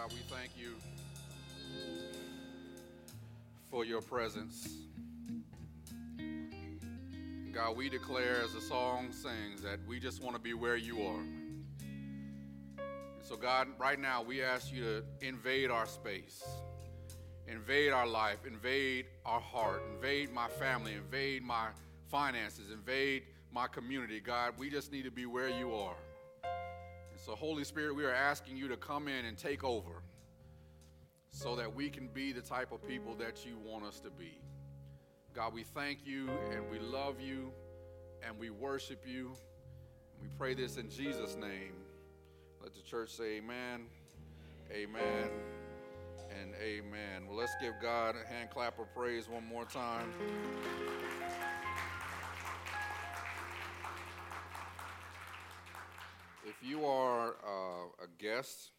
God, we thank you for your presence. God, we declare, as the song sings, that we just want to be where you are. so, God, right now, we ask you to invade our space, invade our life, invade our heart, invade my family, invade my finances, invade my community. God, we just need to be where you are. So, Holy Spirit, we are asking you to come in and take over so that we can be the type of people that you want us to be. God, we thank you and we love you and we worship you. We pray this in Jesus' name. Let the church say amen, amen, and amen. Well, let's give God a hand clap of praise one more time. If you are uh, a guest,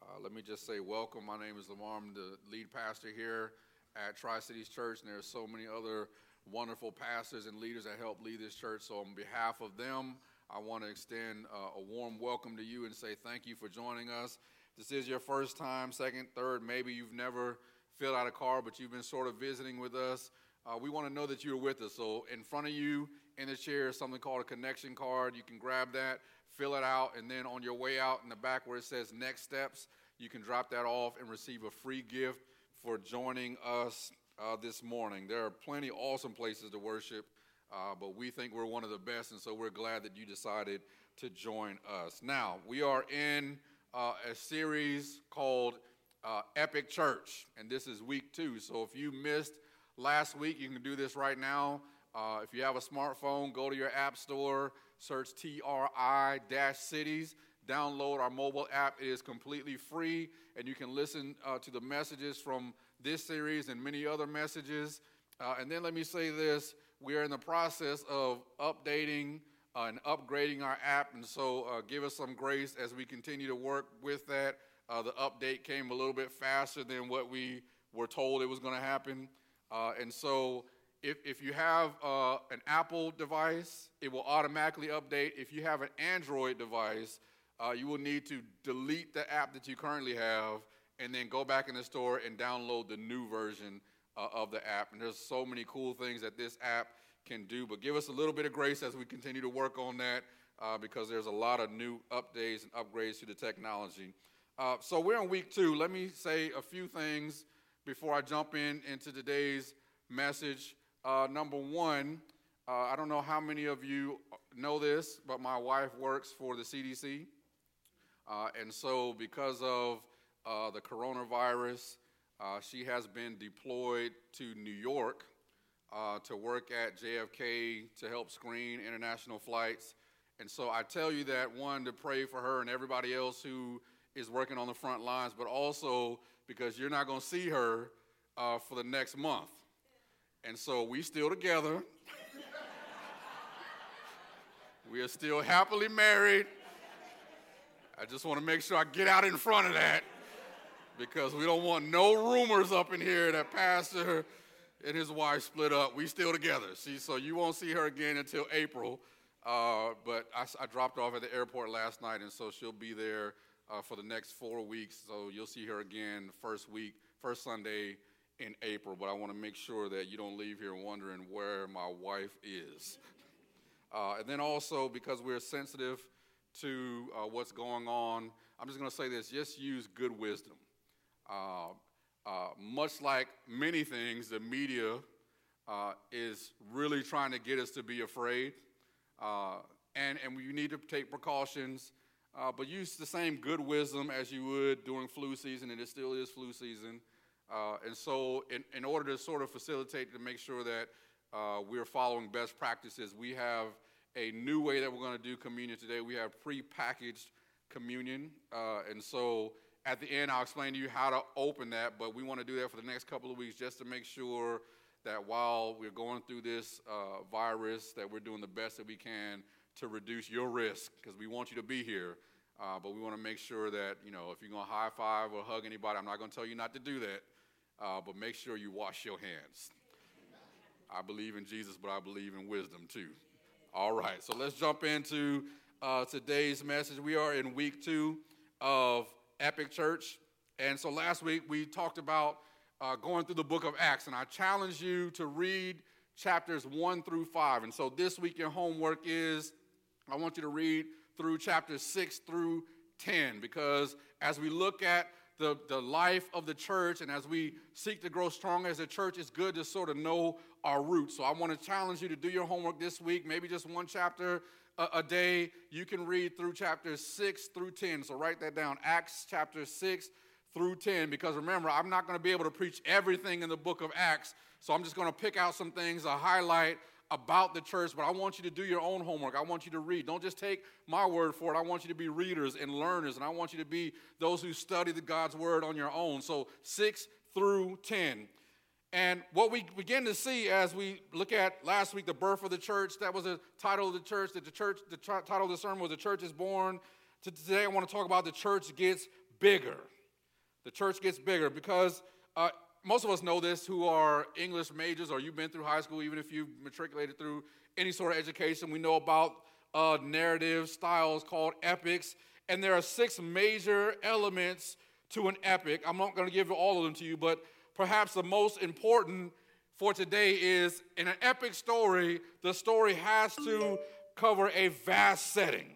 uh, let me just say welcome. My name is Lamar. I'm the lead pastor here at Tri Cities Church, and there are so many other wonderful pastors and leaders that help lead this church. So, on behalf of them, I want to extend uh, a warm welcome to you and say thank you for joining us. This is your first time, second, third, maybe you've never filled out a card, but you've been sort of visiting with us. Uh, we want to know that you're with us. So, in front of you in the chair is something called a connection card. You can grab that, fill it out, and then on your way out in the back where it says next steps, you can drop that off and receive a free gift for joining us uh, this morning. There are plenty awesome places to worship, uh, but we think we're one of the best, and so we're glad that you decided to join us. Now, we are in uh, a series called uh, Epic Church, and this is week two. So if you missed last week, you can do this right now. Uh, if you have a smartphone, go to your app store, search TRI cities download our mobile app. It is completely free, and you can listen uh, to the messages from this series and many other messages. Uh, and then let me say this we are in the process of updating uh, and upgrading our app, and so uh, give us some grace as we continue to work with that. Uh, the update came a little bit faster than what we were told it was going to happen. Uh, and so if, if you have an Apple device, it will automatically update. If you have an Android device, uh, you will need to delete the app that you currently have and then go back in the store and download the new version uh, of the app. And there's so many cool things that this app can do. But give us a little bit of grace as we continue to work on that uh, because there's a lot of new updates and upgrades to the technology. Uh, so we're in week two. Let me say a few things before I jump in into today's message. Uh, number one, uh, I don't know how many of you know this, but my wife works for the CDC. Uh, and so, because of uh, the coronavirus, uh, she has been deployed to New York uh, to work at JFK to help screen international flights. And so, I tell you that one, to pray for her and everybody else who is working on the front lines, but also because you're not going to see her uh, for the next month. And so, we still together. we are still happily married. I just want to make sure I get out in front of that because we don't want no rumors up in here that Pastor and his wife split up. We still together. See, so you won't see her again until April. Uh, but I, I, dropped off at the airport last night, and so she'll be there uh, for the next four weeks. So you'll see her again first week, first Sunday in April. But I want to make sure that you don't leave here wondering where my wife is. Uh, and then also because we're sensitive to uh, what's going on, I'm just going to say this just use good wisdom. Uh, uh, much like many things, the media uh, is really trying to get us to be afraid. And, and we need to take precautions, uh, but use the same good wisdom as you would during flu season, and it still is flu season. and so, in, in order to sort of facilitate to make sure that we're following best practices, we have a new way that we're going to do communion today. We have pre-packaged communion, uh, and so at the end I'll explain to you how to open that. But we want to do that for the next couple of weeks just to make sure that while we're going through this uh, virus, that we're doing the best that we can to reduce your risk because we want you to be here. Uh, but we want to make sure that you know if you're going to high five or hug anybody, I'm not going to tell you not to do that. Uh, but make sure you wash your hands. I believe in Jesus, but I believe in wisdom too. All right, so let's jump into uh, today's message. We are in week two of Epic Church. And so last week we talked about uh, going through the book of Acts, and I challenge you to read chapters 1 through 5. And so this week your homework is I want you to read through chapters 6 through 10 because as we look at the, the life of the church and as we seek to grow strong as a church, it's good to sort of know our roots. So I want to challenge you to do your homework this week, maybe just one chapter a, a day. You can read through chapters 6 through 10. So write that down Acts chapter 6 through 10 because remember, I'm not going to be able to preach everything in the book of Acts. So I'm just going to pick out some things, a highlight about the church, but I want you to do your own homework. I want you to read. Don't just take my word for it. I want you to be readers and learners, and I want you to be those who study the God's word on your own. So 6 through 10. And what we begin to see as we look at last week, the birth of the church, that was the title of the church, that the church, the title of the sermon was The Church is Born. Today I want to talk about the church gets bigger. The church gets bigger because uh, most of us know this who are English majors or you've been through high school, even if you've matriculated through any sort of education. We know about uh, narrative styles called epics, and there are six major elements to an epic. I'm not going to give all of them to you, but perhaps the most important for today is in an epic story, the story has to cover a vast setting,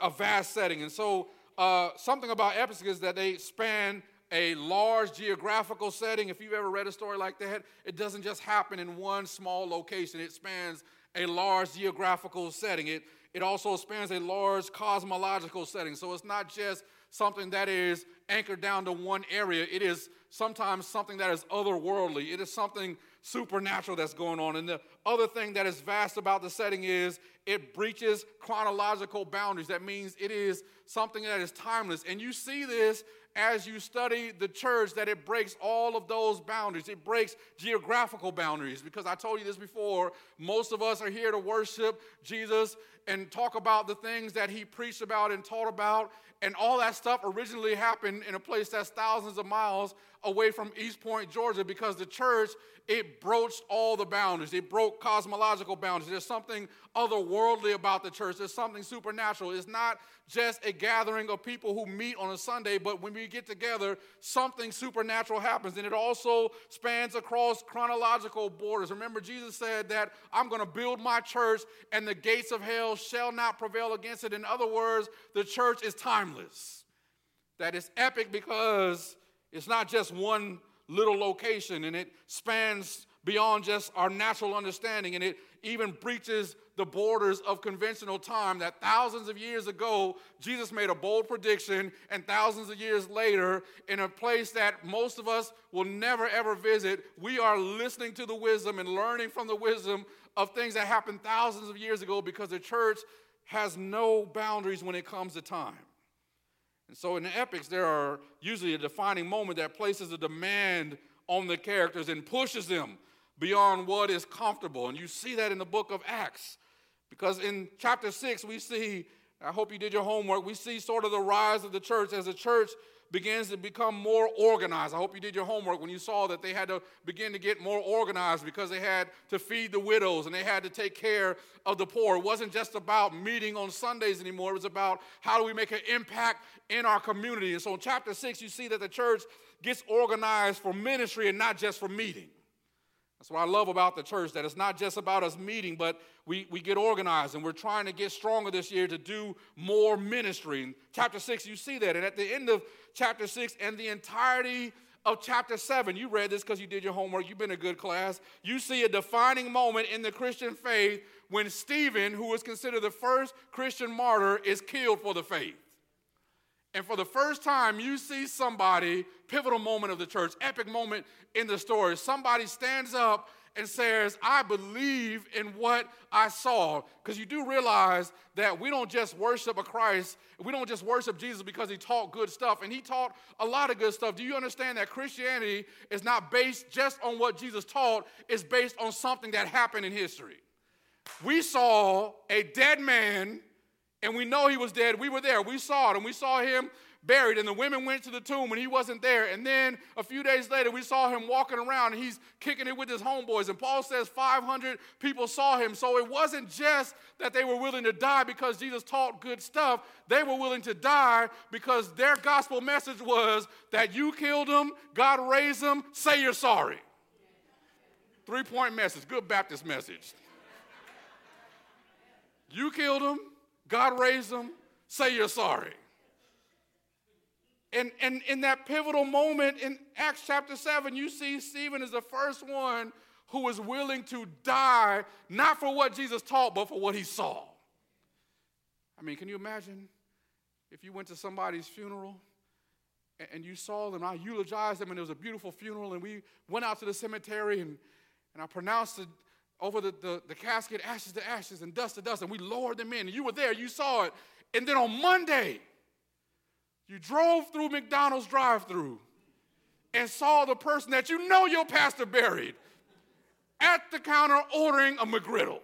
a vast setting. And so, uh, something about epics is that they span a large geographical setting. If you've ever read a story like that, it doesn't just happen in one small location, it spans a large geographical setting. It, it also spans a large cosmological setting. So it's not just something that is anchored down to one area, it is sometimes something that is otherworldly. It is something supernatural that's going on. And the other thing that is vast about the setting is it breaches chronological boundaries. That means it is something that is timeless. And you see this as you study the church that it breaks all of those boundaries. It breaks geographical boundaries because I told you this before. Most of us are here to worship Jesus and talk about the things that he preached about and taught about. And all that stuff originally happened in a place that's thousands of miles away from East Point, Georgia, because the church, it broached all the boundaries. It broke cosmological boundaries. There's something otherworldly about the church. There's something supernatural. It's not just a gathering of people who meet on a Sunday, but when we get together, something supernatural happens. And it also spans across chronological borders. Remember, Jesus said that I'm going to build my church and the gates of hell shall not prevail against it. In other words, the church is timeless. That is epic because it's not just one little location and it spans beyond just our natural understanding and it even breaches the borders of conventional time that thousands of years ago Jesus made a bold prediction and thousands of years later in a place that most of us will never ever visit we are listening to the wisdom and learning from the wisdom of things that happened thousands of years ago because the church has no boundaries when it comes to time and so in the epics, there are usually a defining moment that places a demand on the characters and pushes them beyond what is comfortable. And you see that in the book of Acts. Because in chapter 6, we see, I hope you did your homework, we see sort of the rise of the church as the church begins to become more organized. I hope you did your homework when you saw that they had to begin to get more organized because they had to feed the widows and they had to take care of the poor. It wasn't just about meeting on Sundays anymore, it was about how do we make an impact in our community. And so in chapter 6, you see that the church gets organized for ministry and not just for meeting. That's what I love about the church, that it's not just about us meeting, but we, we get organized and we're trying to get stronger this year to do more ministry. In chapter 6, you see that. And at the end of chapter 6 and the entirety of chapter 7, you read this because you did your homework, you've been a good class. You see a defining moment in the Christian faith when Stephen, who was considered the first Christian martyr, is killed for the faith. And for the first time, you see somebody, pivotal moment of the church, epic moment in the story. Somebody stands up and says, I believe in what I saw. Because you do realize that we don't just worship a Christ, we don't just worship Jesus because he taught good stuff. And he taught a lot of good stuff. Do you understand that Christianity is not based just on what Jesus taught, it's based on something that happened in history? We saw a dead man and we know he was dead. We were there. We saw it, and we saw him buried. And the women went to the tomb and he wasn't there. And then a few days later, we saw him walking around and he's kicking it with his homeboys. And Paul says 500 people saw him. So it wasn't just that they were willing to die because Jesus taught good stuff, they were willing to die because their gospel message was that you killed him, God raised him, say you're sorry. Three point message, good Baptist message. You killed him, God raised him, say you're sorry. And, and in that pivotal moment in Acts chapter 7, you see Stephen is the first one who was willing to die, not for what Jesus taught, but for what he saw. I mean, can you imagine if you went to somebody's funeral and you saw them, I eulogized them, and it was a beautiful funeral, and we went out to the cemetery and, and I pronounced it over the, the, the casket, ashes to ashes and dust to dust, and we lowered them in, and you were there, you saw it. And then on Monday, you drove through McDonald's drive through and saw the person that you know your pastor buried at the counter ordering a McGriddle.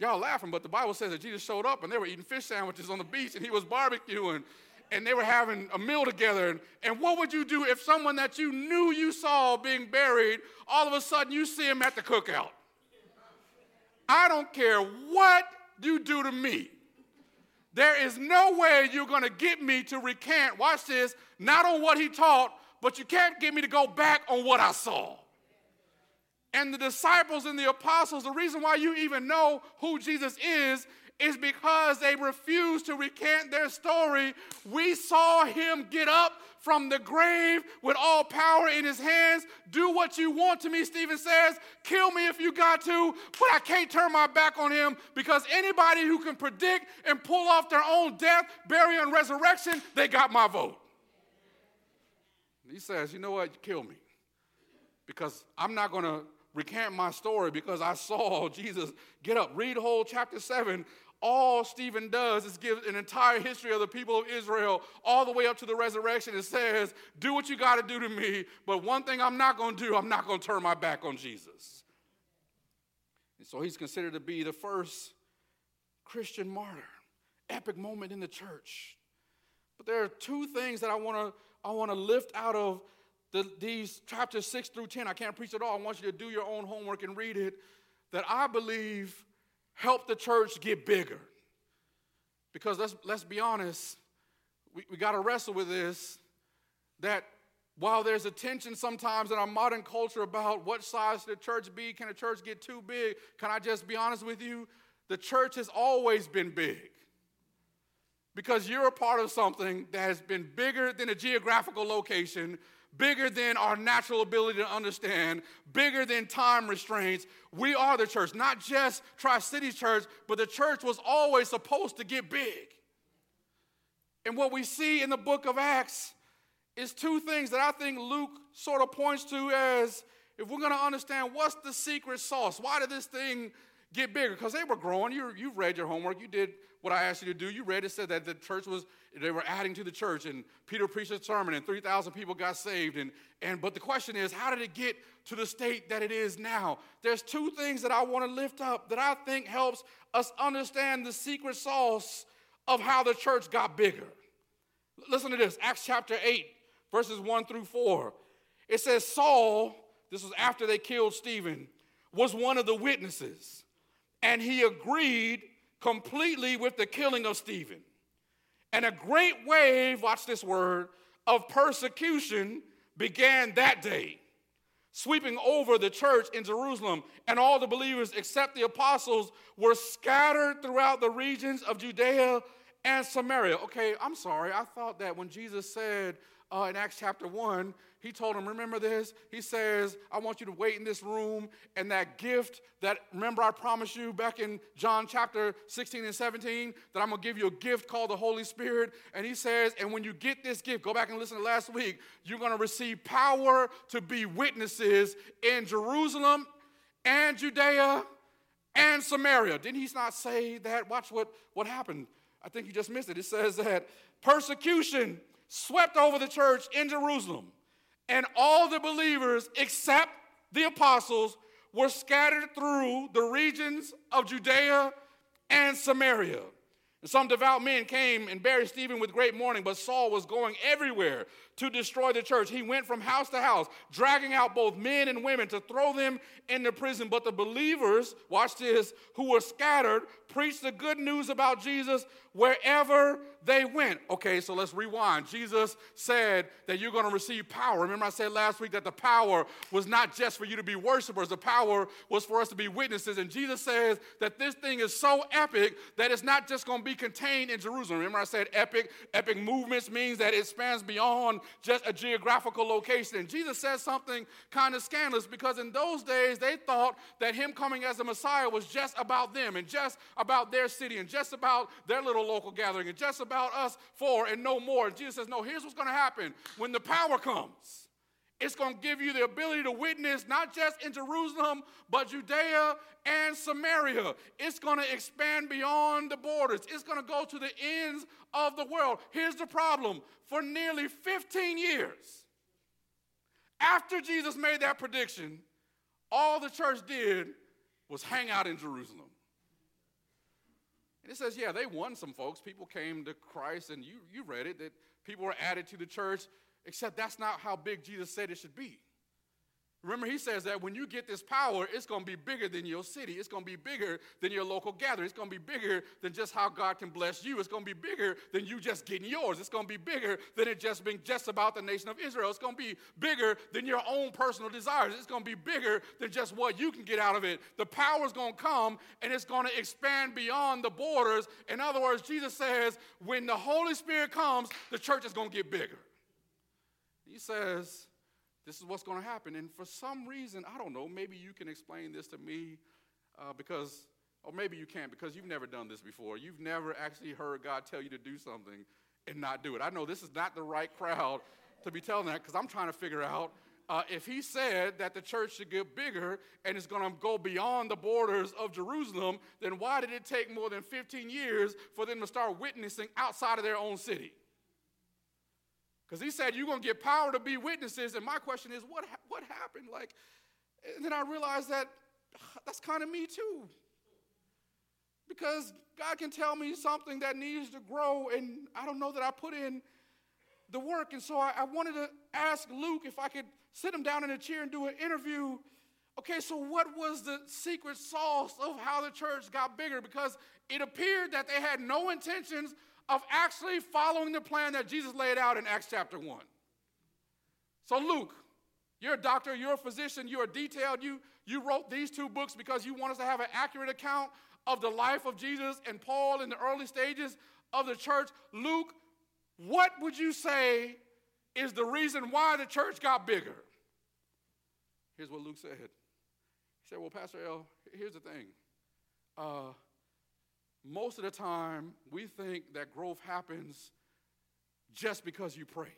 Y'all laughing, but the Bible says that Jesus showed up and they were eating fish sandwiches on the beach and he was barbecuing and they were having a meal together. And, and what would you do if someone that you knew you saw being buried, all of a sudden you see him at the cookout? I don't care what you do to me. There is no way you're going to get me to recant, watch this, not on what he taught, but you can't get me to go back on what I saw. And the disciples and the apostles, the reason why you even know who Jesus is is because they refused to recant their story. We saw him get up from the grave with all power in his hands. Do what you want to me, Stephen says. Kill me if you got to, but I can't turn my back on him because anybody who can predict and pull off their own death, burial, and resurrection, they got my vote. He says, You know what? Kill me because I'm not going to recant my story because I saw Jesus get up. Read whole chapter 7 all Stephen does is give an entire history of the people of Israel all the way up to the resurrection. and says, Do what you got to do to me, but one thing I'm not going to do, I'm not going to turn my back on Jesus. And so he's considered to be the first Christian martyr, epic moment in the church. But there are two things that I want to I want to lift out of the, these chapters 6 through 10. I can't preach it all. I want you to do your own homework and read it. That I believe help the church get bigger. Because let's, let's be honest, we, we got to wrestle with this that while there's a tension sometimes in our modern culture about what size should the church be, can a church get too big? Can I just be honest with you? The church has always been big. Because you're a part of something that has been bigger than a geographical location, bigger than our natural ability to understand, bigger than time restraints. We are the church, not just Tri City Church, but the church was always supposed to get big. And what we see in the book of Acts is two things that I think Luke sort of points to as if we're going to understand what's the secret sauce, why did this thing get bigger? Because they were growing. You, you've read your homework, you did what I asked you to do. You read it said that the church was, they were adding to the church, and Peter preached a sermon, and 3,000 people got saved. And, and, but the question is, how did it get to the state that it is now? There's two things that I want to lift up that I think helps us understand the secret sauce of how the church got bigger. Listen to this Acts chapter 8, verses 1 through 4. It says, Saul, this was after they killed Stephen, was one of the witnesses, and he agreed completely with the killing of Stephen. And a great wave, watch this word, of persecution began that day, sweeping over the church in Jerusalem. And all the believers, except the apostles, were scattered throughout the regions of Judea and Samaria. Okay, I'm sorry. I thought that when Jesus said uh, in Acts chapter 1, he told him, Remember this? He says, I want you to wait in this room, and that gift that, remember, I promised you back in John chapter 16 and 17 that I'm gonna give you a gift called the Holy Spirit. And he says, And when you get this gift, go back and listen to last week, you're gonna receive power to be witnesses in Jerusalem and Judea and Samaria. Didn't he not say that? Watch what, what happened. I think you just missed it. It says that persecution swept over the church in Jerusalem and all the believers, except the apostles, were scattered through the regions of Judea and Samaria. And some devout men came and buried Stephen with great mourning, but Saul was going everywhere to destroy the church. He went from house to house, dragging out both men and women to throw them into prison. But the believers, watch this, who were scattered, preached the good news about Jesus wherever they went. Okay, so let's rewind. Jesus said that you're going to receive power. Remember, I said last week that the power was not just for you to be worshipers, the power was for us to be witnesses. And Jesus says that this thing is so epic that it's not just going to be contained in Jerusalem. Remember, I said epic? Epic movements means that it spans beyond just a geographical location. Jesus says something kind of scandalous because in those days they thought that him coming as a Messiah was just about them and just about their city and just about their little local gathering and just about us four and no more. And Jesus says, No, here's what's going to happen when the power comes. It's going to give you the ability to witness not just in Jerusalem, but Judea and Samaria. It's going to expand beyond the borders, it's going to go to the ends of the world. Here's the problem for nearly 15 years, after Jesus made that prediction, all the church did was hang out in Jerusalem. And it says, yeah, they won some folks. People came to Christ, and you, you read it, that people were added to the church, except that's not how big Jesus said it should be. Remember, he says that when you get this power, it's going to be bigger than your city. It's going to be bigger than your local gathering. It's going to be bigger than just how God can bless you. It's going to be bigger than you just getting yours. It's going to be bigger than it just being just about the nation of Israel. It's going to be bigger than your own personal desires. It's going to be bigger than just what you can get out of it. The power is going to come and it's going to expand beyond the borders. In other words, Jesus says, when the Holy Spirit comes, the church is going to get bigger. He says, this is what's going to happen. And for some reason, I don't know, maybe you can explain this to me uh, because, or maybe you can't because you've never done this before. You've never actually heard God tell you to do something and not do it. I know this is not the right crowd to be telling that because I'm trying to figure out uh, if he said that the church should get bigger and it's going to go beyond the borders of Jerusalem, then why did it take more than 15 years for them to start witnessing outside of their own city? Because he said, You're going to get power to be witnesses. And my question is, what, what happened? Like, and then I realized that that's kind of me too. Because God can tell me something that needs to grow, and I don't know that I put in the work. And so I, I wanted to ask Luke if I could sit him down in a chair and do an interview. Okay, so what was the secret sauce of how the church got bigger? Because it appeared that they had no intentions of actually following the plan that Jesus laid out in Acts chapter 1. So, Luke, you're a doctor, you're a physician, you're detailed. You, you wrote these two books because you want us to have an accurate account of the life of Jesus and Paul in the early stages of the church. Luke, what would you say is the reason why the church got bigger? Here's what Luke said. He said, Well, Pastor L, here's the thing. Uh, most of the time, we think that growth happens just because you pray.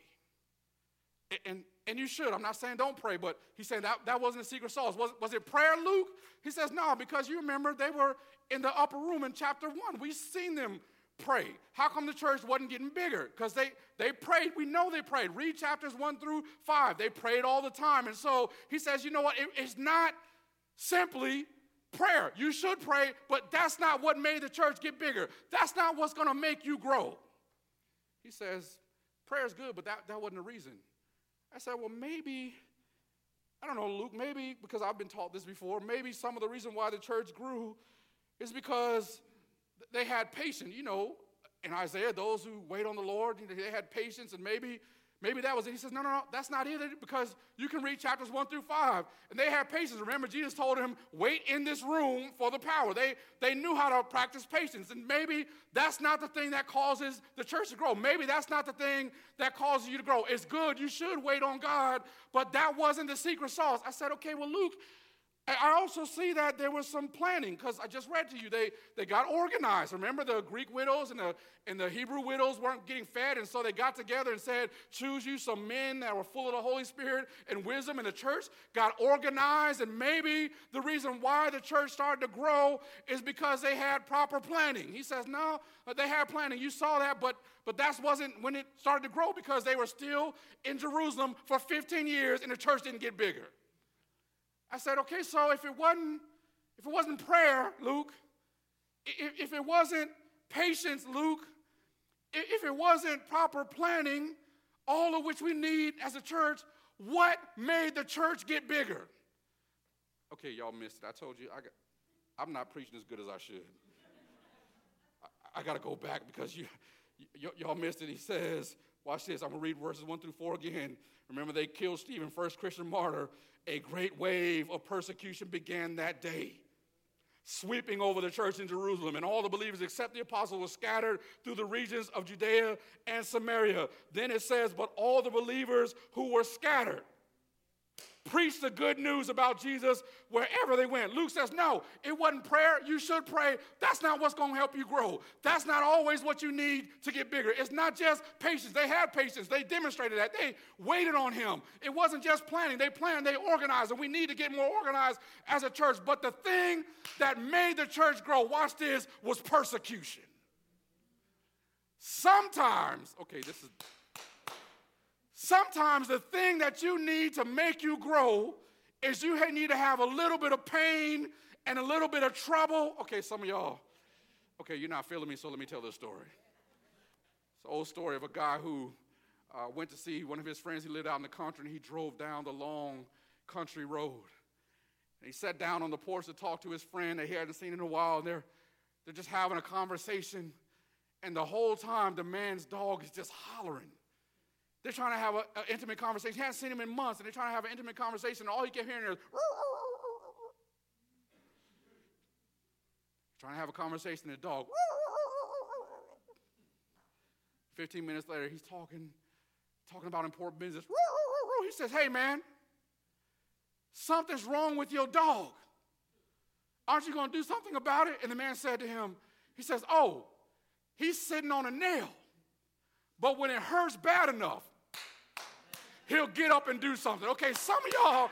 And, and you should. I'm not saying don't pray, but he's saying that, that wasn't a secret sauce. Was, was it prayer, Luke? He says, no, because you remember they were in the upper room in chapter one. We've seen them pray. How come the church wasn't getting bigger? Because they, they prayed. We know they prayed. Read chapters one through five. They prayed all the time. And so he says, you know what? It, it's not simply prayer. You should pray, but that's not what made the church get bigger. That's not what's going to make you grow. He says, prayer is good, but that, that wasn't the reason. I said, well, maybe, I don't know, Luke, maybe because I've been taught this before, maybe some of the reason why the church grew is because they had patience. You know, in Isaiah, those who wait on the Lord, they had patience, and maybe Maybe that was it. He says, no, no, no, that's not it because you can read chapters one through five. And they had patience. Remember, Jesus told him, wait in this room for the power. They, they knew how to practice patience. And maybe that's not the thing that causes the church to grow. Maybe that's not the thing that causes you to grow. It's good. You should wait on God, but that wasn't the secret sauce. I said, okay, well, Luke, I also see that there was some planning because I just read to you they, they got organized. Remember the Greek widows and the, and the Hebrew widows weren't getting fed, and so they got together and said, Choose you some men that were full of the Holy Spirit and wisdom. And the church got organized, and maybe the reason why the church started to grow is because they had proper planning. He says, No, uh, they had planning. You saw that, but but that wasn't when it started to grow because they were still in Jerusalem for 15 years and the church didn't get bigger. I said, okay, so if it wasn't, if it wasn't prayer, Luke, if, if it wasn't patience, Luke, if it wasn't proper planning, all of which we need as a church, what made the church get bigger? Okay, y'all missed it. I told you I got, I'm not preaching as good as I should. I, I got to go back because you, y- y'all missed it. He says, watch this. I'm going to read verses 1 through 4 again. Remember, they killed Stephen, first Christian martyr. A great wave of persecution began that day sweeping over the church in Jerusalem, and all the believers except the apostles were scattered through the regions of Judea and Samaria. Then it says, But all the believers who were scattered preached the good news about Jesus wherever they went. Luke says, no, it wasn't prayer. You should pray. That's not what's going to help you grow. That's not always what you need to get bigger. It's not just patience. They had patience. They demonstrated that. They waited on him. It wasn't just planning. They planned, they organized, and we need to get more organized as a church. But the thing that made the church grow, watch this, was persecution. Sometimes, okay, this is Sometimes the thing that you need to make you grow is you need to have a little bit of pain and a little bit of trouble. Okay, some of y'all, okay, you're not feeling me, so let me tell this story. It's an old story of a guy who uh, went to see one of his friends. He lived out in the country and he drove down the long country road. And he sat down on the porch to talk to his friend that he hadn't seen in a while. And they're, they're just having a conversation. And the whole time, the man's dog is just hollering. They're trying to have an intimate conversation. He hasn't seen him in months, and they're trying to have an intimate conversation, and all he kept hearing is, trying to have a conversation, the dog, 15 minutes later, he's talking, talking about important business. He says, Hey, man, something's wrong with your dog. Aren't you going to do something about it? And the man said to him, He says, Oh, he's sitting on a nail. But when it hurts bad enough, he'll get up and do something. Okay, some of y'all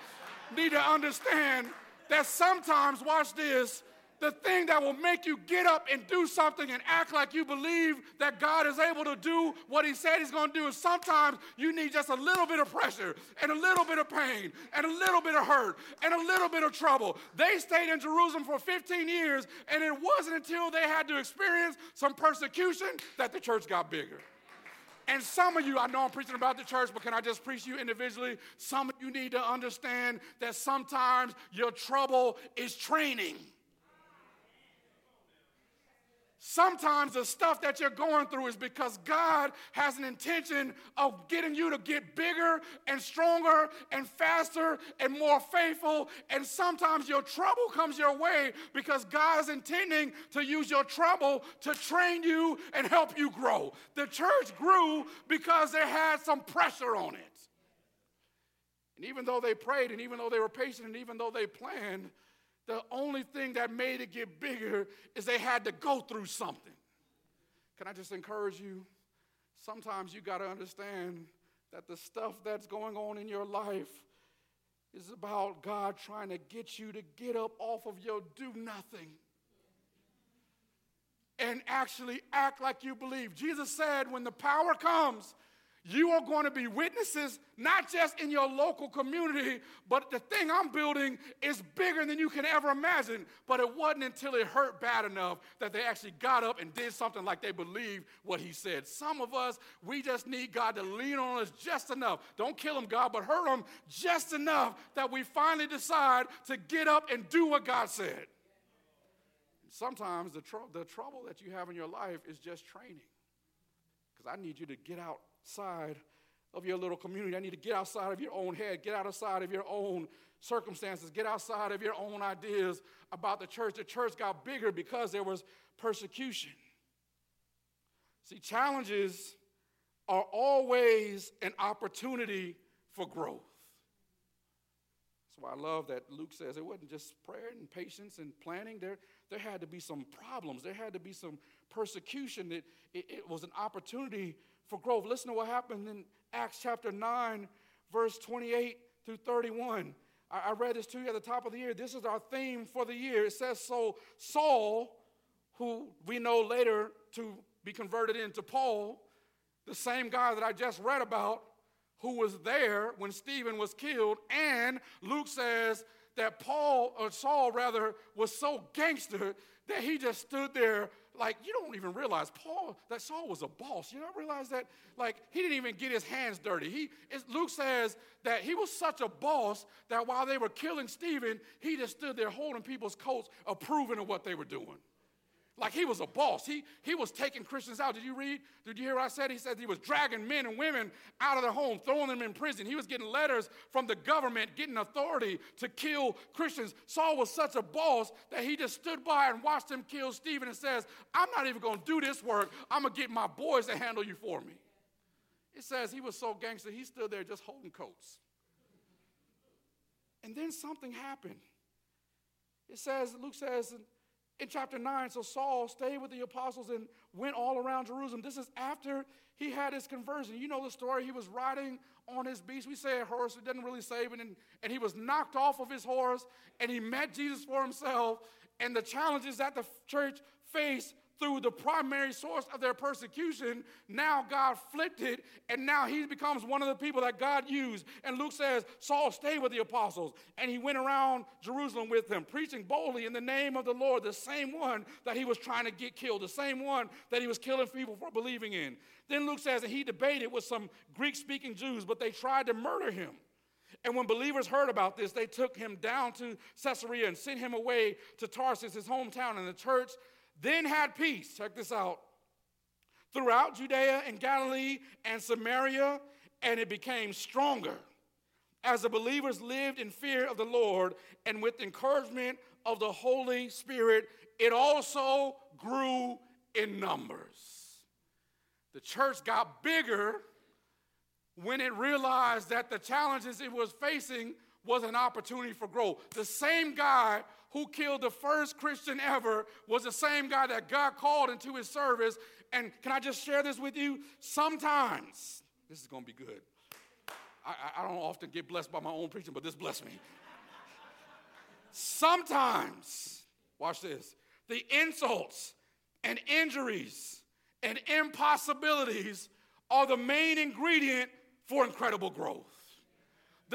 need to understand that sometimes, watch this, the thing that will make you get up and do something and act like you believe that God is able to do what He said He's going to do is sometimes you need just a little bit of pressure and a little bit of pain and a little bit of hurt and a little bit of trouble. They stayed in Jerusalem for 15 years, and it wasn't until they had to experience some persecution that the church got bigger. And some of you, I know I'm preaching about the church, but can I just preach you individually? Some of you need to understand that sometimes your trouble is training. Sometimes the stuff that you're going through is because God has an intention of getting you to get bigger and stronger and faster and more faithful. And sometimes your trouble comes your way because God is intending to use your trouble to train you and help you grow. The church grew because they had some pressure on it. And even though they prayed, and even though they were patient, and even though they planned, the only thing that made it get bigger is they had to go through something. Can I just encourage you? Sometimes you got to understand that the stuff that's going on in your life is about God trying to get you to get up off of your do nothing and actually act like you believe. Jesus said, when the power comes, you are going to be witnesses, not just in your local community, but the thing I'm building is bigger than you can ever imagine. But it wasn't until it hurt bad enough that they actually got up and did something like they believed what he said. Some of us, we just need God to lean on us just enough. Don't kill him, God, but hurt him just enough that we finally decide to get up and do what God said. Sometimes the, tr- the trouble that you have in your life is just training. Because I need you to get out outside of your little community. I need to get outside of your own head, get outside of your own circumstances, get outside of your own ideas about the church. The church got bigger because there was persecution. See, challenges are always an opportunity for growth. That's why I love that Luke says it wasn't just prayer and patience and planning. There, there had to be some problems. There had to be some persecution. It, it, it was an opportunity for growth. Listen to what happened in Acts chapter 9, verse 28 through 31. I, read this to you at the top of the year. This is our theme for the year. It says, So Saul, who we know later to be converted into Paul, the same guy that I just read about, who was there when Stephen was killed, and Luke says that Paul, or Saul rather, was so gangster that he just stood there like you don't even realize Paul, that Saul was a boss. You don't realize that, like, he didn't even get his hands dirty. He, Luke says that he was such a boss that while they were killing Stephen, he just stood there holding people's coats, approving of what they were doing. Like he was a boss. He, he was taking Christians out. Did you read? Did you hear what I said? He said he was dragging men and women out of their home, throwing them in prison. He was getting letters from the government, getting authority to kill Christians. Saul was such a boss that he just stood by and watched him kill Stephen and says, I'm not even going to do this work. I'm going to get my boys to handle you for me. It says he was so gangster, he stood there just holding coats. And then something happened. It says, Luke says, in chapter 9. So Saul stayed with the apostles and went all around Jerusalem. This is after he had his conversion. You know the story. He was riding on his beast. We say a horse, it doesn't really it. And, and he was knocked off of his horse and he met Jesus for himself. And the challenges that the church faced through the primary source of their persecution, now God flipped it, and now he becomes one of the people that God used. And Luke says, Saul stayed with the apostles, and he went around Jerusalem with them, preaching boldly in the name of the Lord, the same one that he was trying to get killed, the same one that he was killing people for believing in. Then Luke says, and he debated with some Greek speaking Jews, but they tried to murder him. And when believers heard about this, they took him down to Caesarea and sent him away to Tarsus, his hometown. And the church then had peace, check this out, throughout Judea and Galilee and Samaria, and it became stronger as the believers lived in fear of the Lord and with encouragement of the Holy Spirit, it also grew in numbers. The church got bigger when it realized that the challenges it was facing was an opportunity for growth. The same guy who killed the first Christian ever was the same guy that God called into his service. And can I just share this with you? Sometimes, this is going to be good. I, I don't often get blessed by my own preaching, but this blessed me. Sometimes, watch this, the insults and injuries and impossibilities are the main ingredient for incredible growth.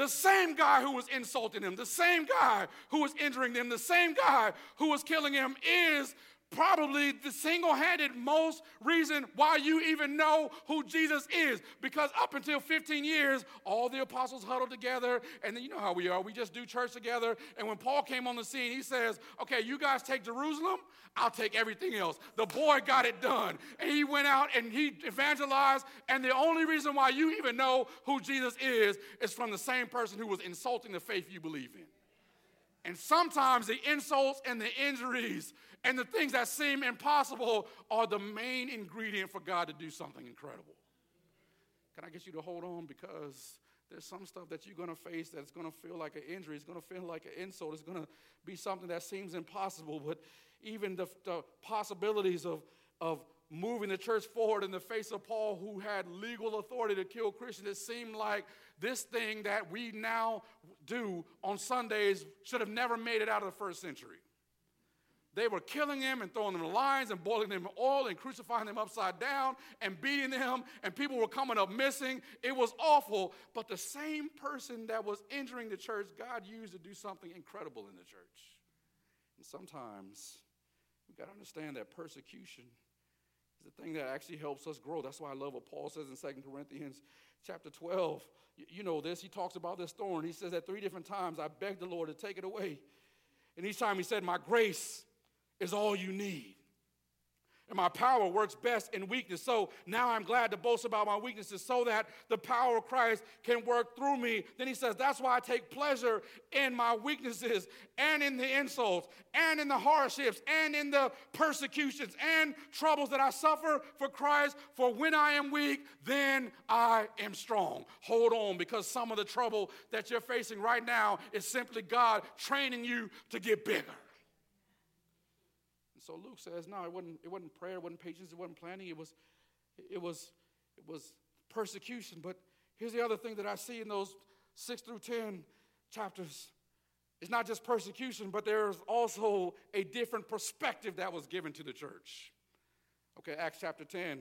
The same guy who was insulting him, the same guy who was injuring them, the same guy who was killing him is probably the single handed most reason why you even know who Jesus is. Because up until 15 years, all the apostles huddled together, and then you know how we are. We just do church together. And when Paul came on the scene, he says, Okay, you guys take Jerusalem, I'll take everything else. The boy got it done. And he went out and he evangelized. And the only reason why you even know who Jesus is is from the same person who was insulting the faith you believe in. And sometimes the insults and the injuries and the things that seem impossible are the main ingredient for God to do something incredible. Can I get you to hold on? Because there's some stuff that you're going to face that's going to feel like an injury. It's going to feel like an insult. It's going to be something that seems impossible. But even the, the possibilities of, of moving the church forward in the face of Paul, who had legal authority to kill Christians, it seemed like this thing that we now do on Sundays should have never made it out of the first century. They were killing them and throwing them in lines and boiling them in oil and crucifying them upside down and beating them, and people were coming up missing. It was awful. But the same person that was injuring the church, God used to do something incredible in the church. And sometimes we got to understand that persecution is the thing that actually helps us grow. That's why I love what Paul says in 2 Corinthians chapter 12. You know this. He talks about this thorn. He says that three different times I begged the Lord to take it away. And each time he said, My grace is all you need. And my power works best in weakness. So now I'm glad to boast about my weaknesses so that the power of Christ can work through me. Then he says, That's why I take pleasure in my weaknesses and in the insults and in the hardships and in the persecutions and troubles that I suffer for Christ. For when I am weak, then I am strong. Hold on, because some of the trouble that you're facing right now is simply God training you to get bigger. So Luke says, no, it wasn't, it wasn't prayer, it wasn't patience, it wasn't planning, it was, it was, it was persecution. But here's the other thing that I see in those six through 10 chapters. It's not just persecution, but there's also a different perspective that was given to the church. Okay, Acts chapter 10,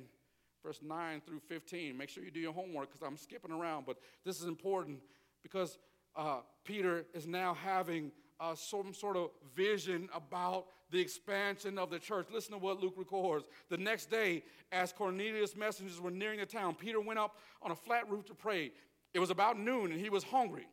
verse 9 through 15. Make sure you do your homework because I'm skipping around, but this is important because uh, Peter is now having uh, some sort of vision about the expansion of the church. Listen to what Luke records. The next day, as Cornelius' messengers were nearing the town, Peter went up on a flat roof to pray. It was about noon, and he was hungry.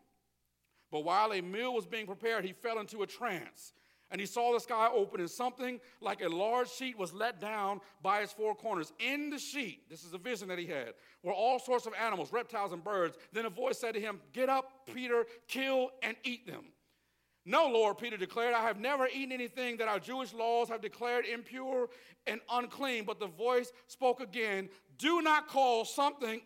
But while a meal was being prepared, he fell into a trance. And he saw the sky open, and something like a large sheet was let down by its four corners. In the sheet, this is a vision that he had, were all sorts of animals, reptiles, and birds. Then a voice said to him, Get up, Peter, kill and eat them. No, Lord, Peter declared, I have never eaten anything that our Jewish laws have declared impure and unclean. But the voice spoke again, Do not call something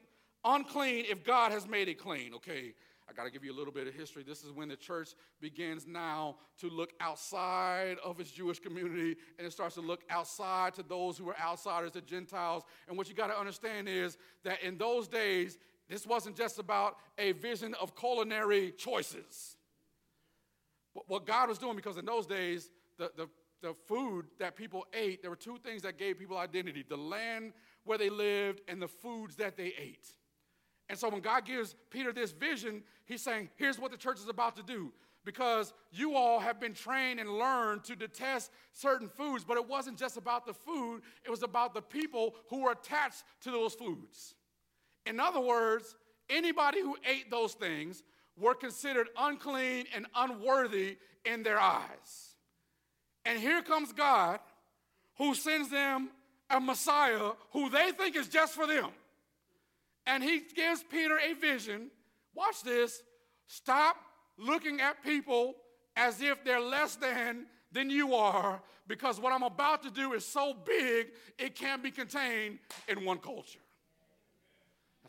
unclean if God has made it clean. Okay, I got to give you a little bit of history. This is when the church begins now to look outside of its Jewish community and it starts to look outside to those who are outsiders, the Gentiles. And what you got to understand is that in those days, this wasn't just about a vision of culinary choices. What God was doing, because in those days, the, the, the food that people ate, there were two things that gave people identity the land where they lived and the foods that they ate. And so when God gives Peter this vision, he's saying, here's what the church is about to do. Because you all have been trained and learned to detest certain foods, but it wasn't just about the food, it was about the people who were attached to those foods. In other words, anybody who ate those things were considered unclean and unworthy in their eyes. And here comes God who sends them a Messiah who they think is just for them and he gives Peter a vision. Watch this. Stop looking at people as if they're less than than you are because what I'm about to do is so big it can't be contained in one culture.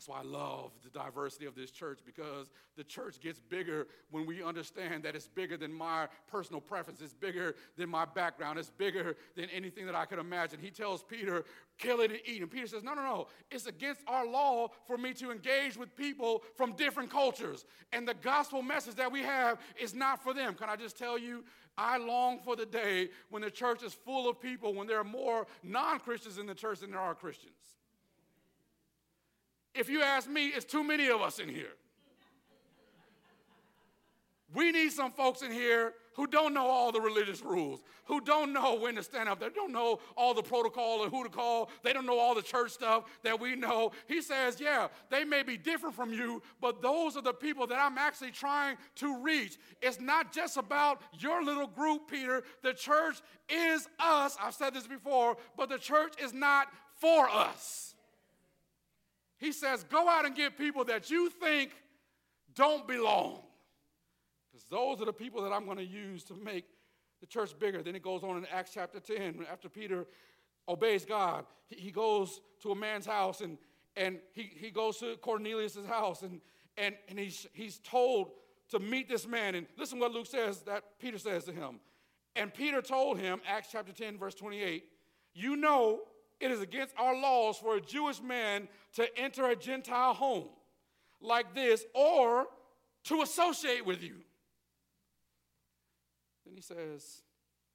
That's why I love the diversity of this church because the church gets bigger when we understand that it's bigger than my personal preference, it's bigger than my background, it's bigger than anything that I could imagine. He tells Peter, kill it and eat. And Peter says, no, no, no. It's against our law for me to engage with people from different cultures. And the gospel message that we have is not for them. Can I just tell you? I long for the day when the church is full of people, when there are more non Christians in the church than there are Christians. If you ask me, it's too many of us in here. We need some folks in here who don't know all the religious rules, who don't know when to stand up, they don't know all the protocol and who to call, they don't know all the church stuff that we know. He says, Yeah, they may be different from you, but those are the people that I'm actually trying to reach. It's not just about your little group, Peter. The church is us. I've said this before, but the church is not for us. He says, Go out and get people that you think don't belong. Because those are the people that I'm going to use to make the church bigger. Then it goes on in Acts chapter 10. After Peter obeys God, he, goes to a man's house and, and he, he goes to Cornelius' house and, and, and he's, he's told to meet this man. And listen what Luke says that Peter says to him. And Peter told him, Acts chapter 10, verse 28, You know it is against our laws for a Jewish man to enter a Gentile home like this or to associate with you. Then he says,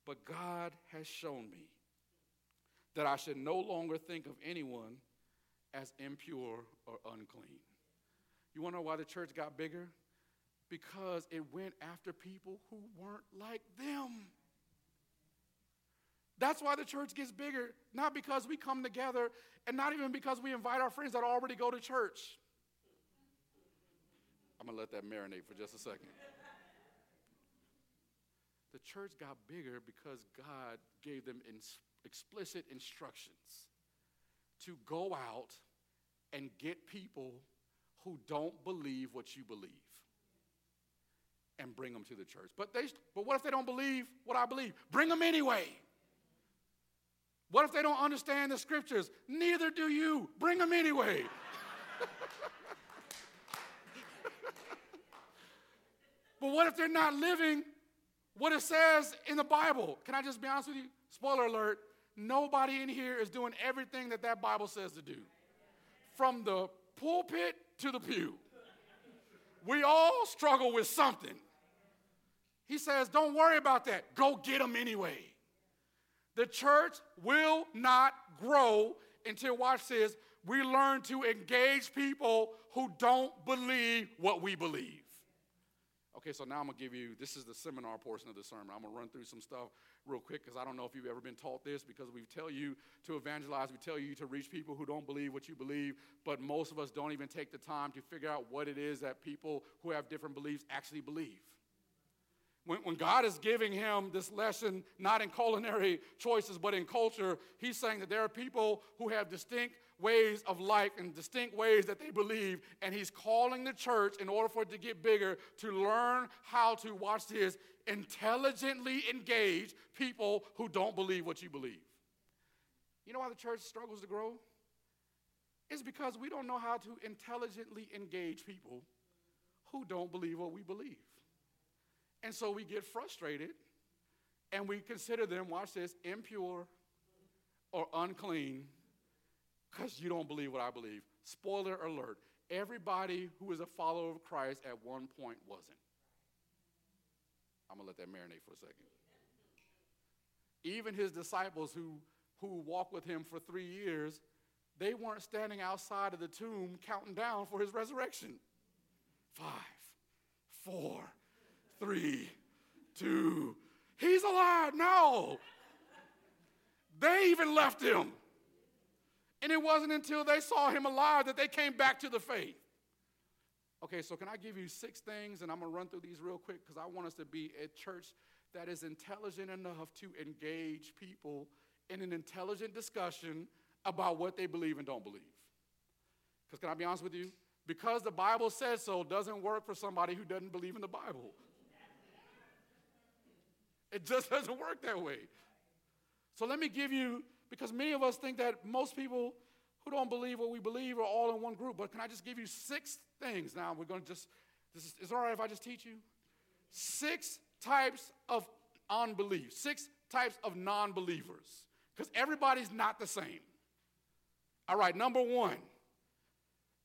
But God has shown me that I should no longer think of anyone as impure or unclean. You want to know why the church got bigger? Because it went after people who weren't like them. That's why the church gets bigger, not because we come together and not even because we invite our friends that already go to church. I'm going to let that marinate for just a second. The church got bigger because God gave them explicit instructions to go out and get people who don't believe what you believe and bring them to the church. But they but what if they don't believe what I believe? Bring them anyway. What if they don't understand the scriptures? Neither do you. Bring them anyway. but what if they're not living what it says in the Bible? Can I just be honest with you? Spoiler alert nobody in here is doing everything that that Bible says to do. From the pulpit to the pew. We all struggle with something. He says, Don't worry about that. Go get them anyway. The church will not grow until, watch this, we learn to engage people who don't believe what we believe. Okay, so now I'm gonna give you this is the seminar portion of the sermon. I'm gonna run through some stuff real quick because I don't know if you've ever been taught this because we tell you to evangelize, we tell you to reach people who don't believe what you believe, but most of us don't even take the time to figure out what it is that people who have different beliefs actually believe. When, when God is giving him this lesson, not in culinary choices, but in culture, he's saying that there are people who have distinct ways of life and distinct ways that they believe, and he's calling the church in order for it to get bigger to learn how to, watch this, intelligently engage people who don't believe what you believe. You know why the church struggles to grow? It's because we don't know how to intelligently engage people who don't believe what we believe. And so we get frustrated and we consider them, watch this, impure or unclean because you don't believe what I believe. Spoiler alert everybody who is a follower of Christ at one point wasn't. I'm going to let that marinate for a second. Even his disciples who, who walked with him for three years, they weren't standing outside of the tomb counting down for his resurrection. Five, four, three, two. He's alive. No. They even left him. And it wasn't until they saw him alive that they came back to the faith. Okay, so can I give you six things? And I'm going to run through these real quick because I want us to be a church that is intelligent enough to engage people in an intelligent discussion about what they believe and don't believe. Because can I be honest with you? Because the Bible says so doesn't work for somebody who doesn't believe in the Bible. It just doesn't work that way. So let me give you because many of us think that most people who don't believe what we believe are all in one group. But can I just give you six things? Now we're going to just, this is, is it all right if I just teach you? Six types of unbelief, six types of non believers. Because everybody's not the same. All right, number one,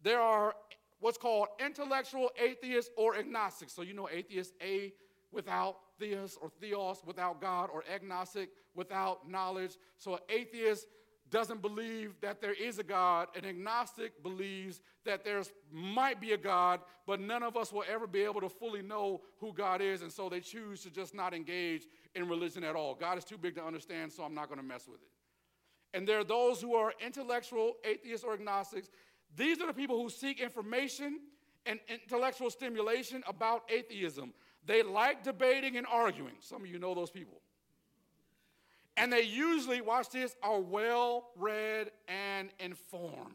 there are what's called intellectual atheists or agnostics. So you know atheists, A without theos or theos without God or agnostic without knowledge. So an atheist doesn't believe that there is a God. An agnostic believes that there might be a God, but none of us will ever be able to fully know who God is, and so they choose to just not engage in religion at all. God is too big to understand, so I'm not going to mess with it. And there are those who are intellectual, atheists, or agnostics. These are the people who seek information and intellectual stimulation about atheism. They like debating and arguing. Some of you know those people. And they usually, watch this, are well read and informed.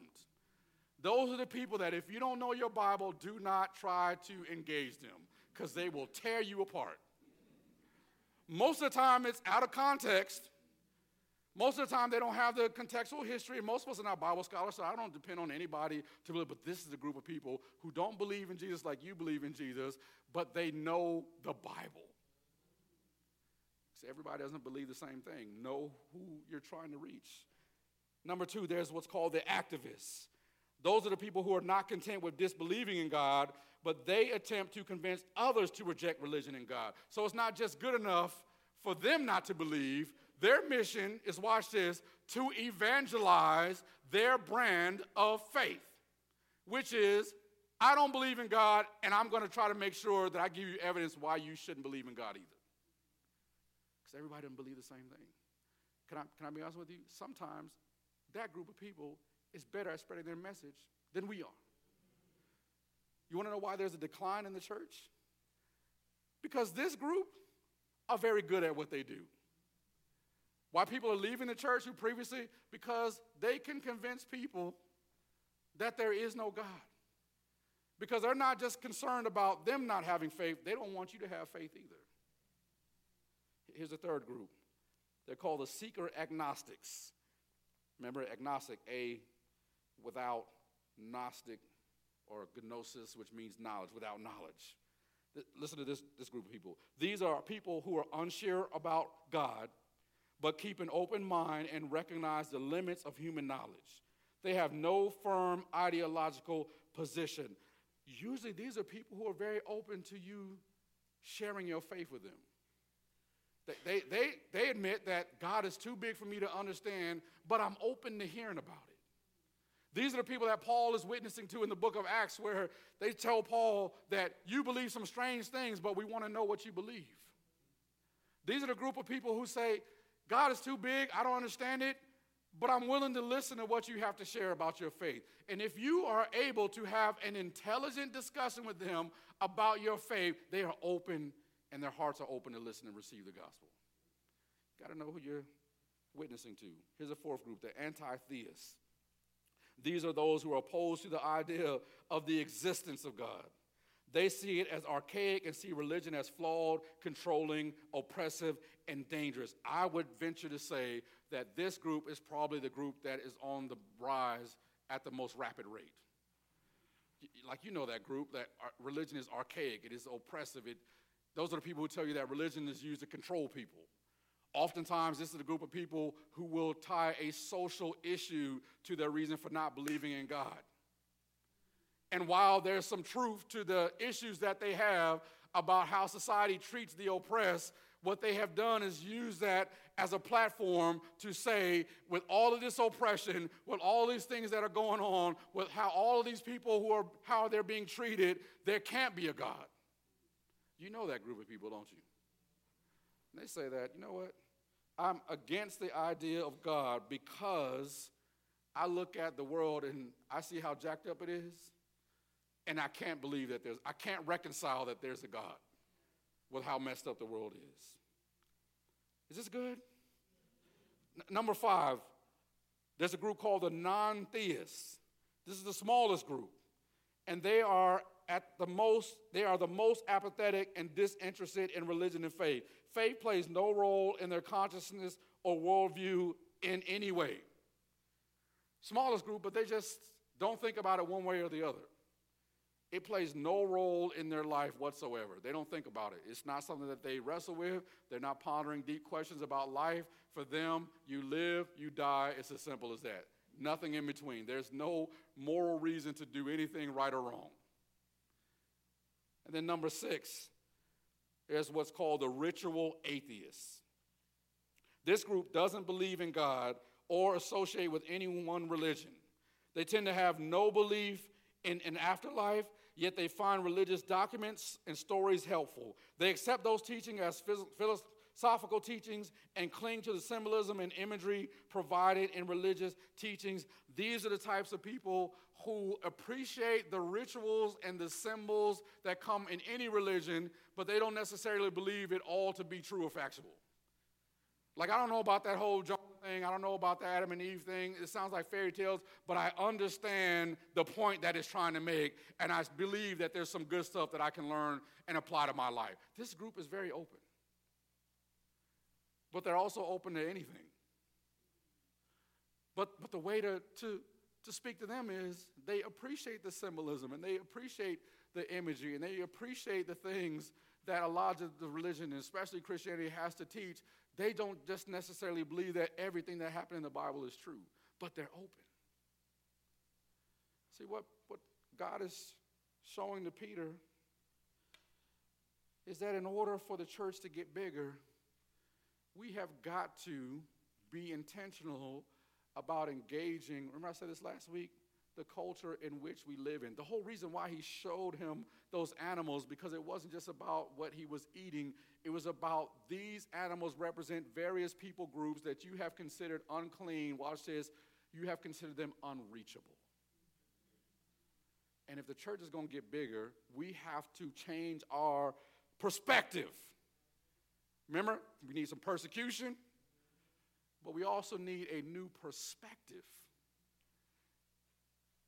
Those are the people that, if you don't know your Bible, do not try to engage them because they will tear you apart. Most of the time, it's out of context. Most of the time, they don't have the contextual history. Most of us are not Bible scholars, so I don't depend on anybody to believe. But this is a group of people who don't believe in Jesus like you believe in Jesus, but they know the Bible. So everybody doesn't believe the same thing. Know who you're trying to reach. Number two, there's what's called the activists. Those are the people who are not content with disbelieving in God, but they attempt to convince others to reject religion and God. So it's not just good enough for them not to believe. Their mission is, watch this, to evangelize their brand of faith, which is, I don't believe in God, and I'm going to try to make sure that I give you evidence why you shouldn't believe in God either because everybody doesn't believe the same thing. Can I, can I be honest with you? Sometimes that group of people is better at spreading their message than we are. You want to know why there's a decline in the church? Because this group are very good at what they do. Why people are leaving the church who previously, because they can convince people that there is no God. Because they're not just concerned about them not having faith, they don't want you to have faith either. Here's a third group. They're called the seeker agnostics. Remember, agnostic, A, without Gnostic, or gnosis, which means knowledge, without knowledge. Listen to this, this group of people. These are people who are unsure about God, but keep an open mind and recognize the limits of human knowledge. They have no firm ideological position. Usually, these are people who are very open to you sharing your faith with them. They, they, they admit that God is too big for me to understand, but I'm open to hearing about it. These are the people that Paul is witnessing to in the book of Acts, where they tell Paul that you believe some strange things, but we want to know what you believe. These are the group of people who say, God is too big, I don't understand it, but I'm willing to listen to what you have to share about your faith. And if you are able to have an intelligent discussion with them about your faith, they are open and their hearts are open to listen and receive the gospel. Got to know who you're witnessing to. Here's a fourth group the anti theists. These are those who are opposed to the idea of the existence of God. They see it as archaic and see religion as flawed, controlling, oppressive, and dangerous. I would venture to say that this group is probably the group that is on the rise at the most rapid rate. Like you know that group, that religion is archaic, it is oppressive. It, those are the people who tell you that religion is used to control people. Oftentimes, this is a group of people who will tie a social issue to their reason for not believing in God. And while there's some truth to the issues that they have about how society treats the oppressed, what they have done is use that as a platform to say, with all of this oppression, with all these things that are going on, with how all of these people who are how they're being treated, there can't be a God. You know that group of people, don't you? And they say that, you know what? I'm against the idea of God because I look at the world and I see how jacked up it is, and I can't believe that there's, I can't reconcile that there's a God with how messed up the world is. Is this good? N- number five, there's a group called the non theists. This is the smallest group. And they are at the most, they are the most apathetic and disinterested in religion and faith. Faith plays no role in their consciousness or worldview in any way. Smallest group, but they just don't think about it one way or the other. It plays no role in their life whatsoever. They don't think about it. It's not something that they wrestle with. They're not pondering deep questions about life. For them, you live, you die. It's as simple as that. Nothing in between. There's no moral reason to do anything right or wrong. And then number six is what's called the ritual atheists. This group doesn't believe in God or associate with any one religion. They tend to have no belief in an afterlife, yet they find religious documents and stories helpful. They accept those teachings as philosophical teachings and cling to the symbolism and imagery provided in religious teachings. These are the types of people who appreciate the rituals and the symbols that come in any religion, but they don't necessarily believe it all to be true or factual. Like, I don't know about that whole Jonah thing. I don't know about the Adam and Eve thing. It sounds like fairy tales, but I understand the point that it's trying to make, and I believe that there's some good stuff that I can learn and apply to my life. This group is very open, but they're also open to anything. But, but the way to, to, to speak to them is they appreciate the symbolism and they appreciate the imagery and they appreciate the things that a lot of the religion, especially Christianity, has to teach they don't just necessarily believe that everything that happened in the Bible is true, but they're open. See, what, what God is showing to Peter is that in order for the church to get bigger, we have got to be intentional about engaging. Remember, I said this last week? The culture in which we live in. The whole reason why he showed him those animals, because it wasn't just about what he was eating, it was about these animals represent various people groups that you have considered unclean. Watch this, you have considered them unreachable. And if the church is going to get bigger, we have to change our perspective. Remember, we need some persecution, but we also need a new perspective.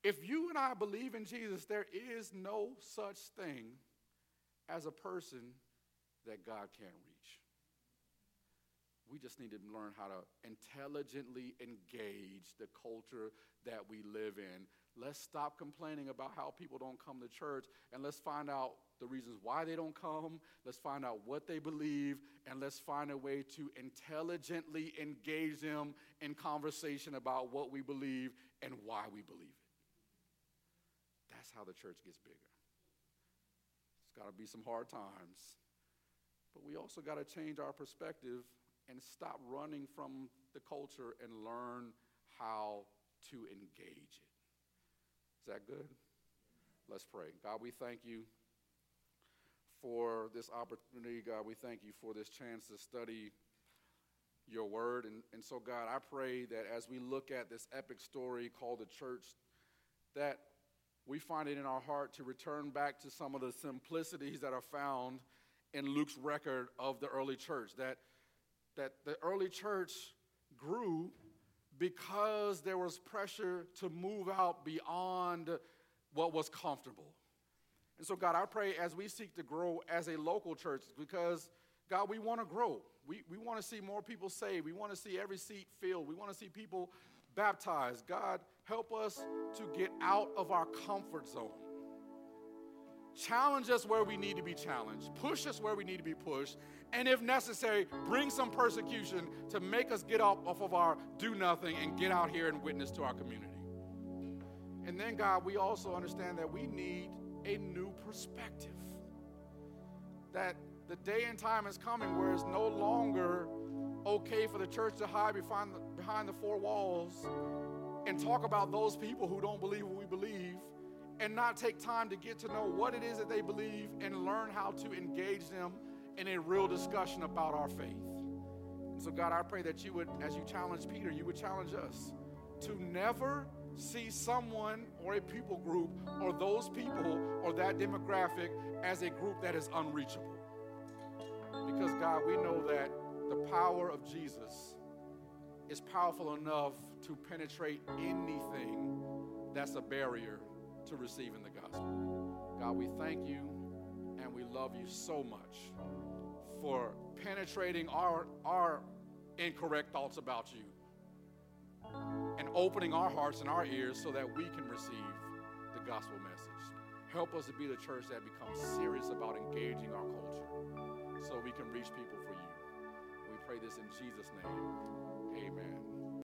If you and I believe in Jesus, there is no such thing as a person that God can't reach. We just need to learn how to intelligently engage the culture that we live in. Let's stop complaining about how people don't come to church and let's find out the reasons why they don't come. Let's find out what they believe and let's find a way to intelligently engage them in conversation about what we believe and why we believe it. That's how the church gets bigger. It's got to be some hard times. But we also got to change our perspective and stop running from the culture and learn how to engage it. Is that good? Let's pray. God, we thank you for this opportunity. God, we thank you for this chance to study your word. And, and so, God, I pray that as we look at this epic story called the church, that we find it in our heart to return back to some of the simplicities that are found in Luke's record of the early church. That, that the early church grew because there was pressure to move out beyond what was comfortable. And so, God, I pray as we seek to grow as a local church, because, God, we want to grow. We, we want to see more people saved. We want to see every seat filled. We want to see people baptized. God, help us to get out of our comfort zone. Challenge us where we need to be challenged. Push us where we need to be pushed. And if necessary, bring some persecution to make us get up off of our do nothing and get out here and witness to our community. And then, God, we also understand that we need a new perspective. That the day and time is coming where it's no longer okay for the church to hide behind the, behind the four walls and talk about those people who don't believe what we believe and not take time to get to know what it is that they believe and learn how to engage them in a real discussion about our faith. And so, God, I pray that you would, as you challenge Peter, you would challenge us to never see someone or a people group or those people or that demographic as a group that is unreachable. Because, God, we know that the power of Jesus is powerful enough to penetrate anything that's a barrier to receiving the gospel. God, we thank you and we love you so much for penetrating our, our incorrect thoughts about you and opening our hearts and our ears so that we can receive the gospel message. Help us to be the church that becomes serious about engaging our culture so we can reach people for you. We pray this in Jesus' name. Amen.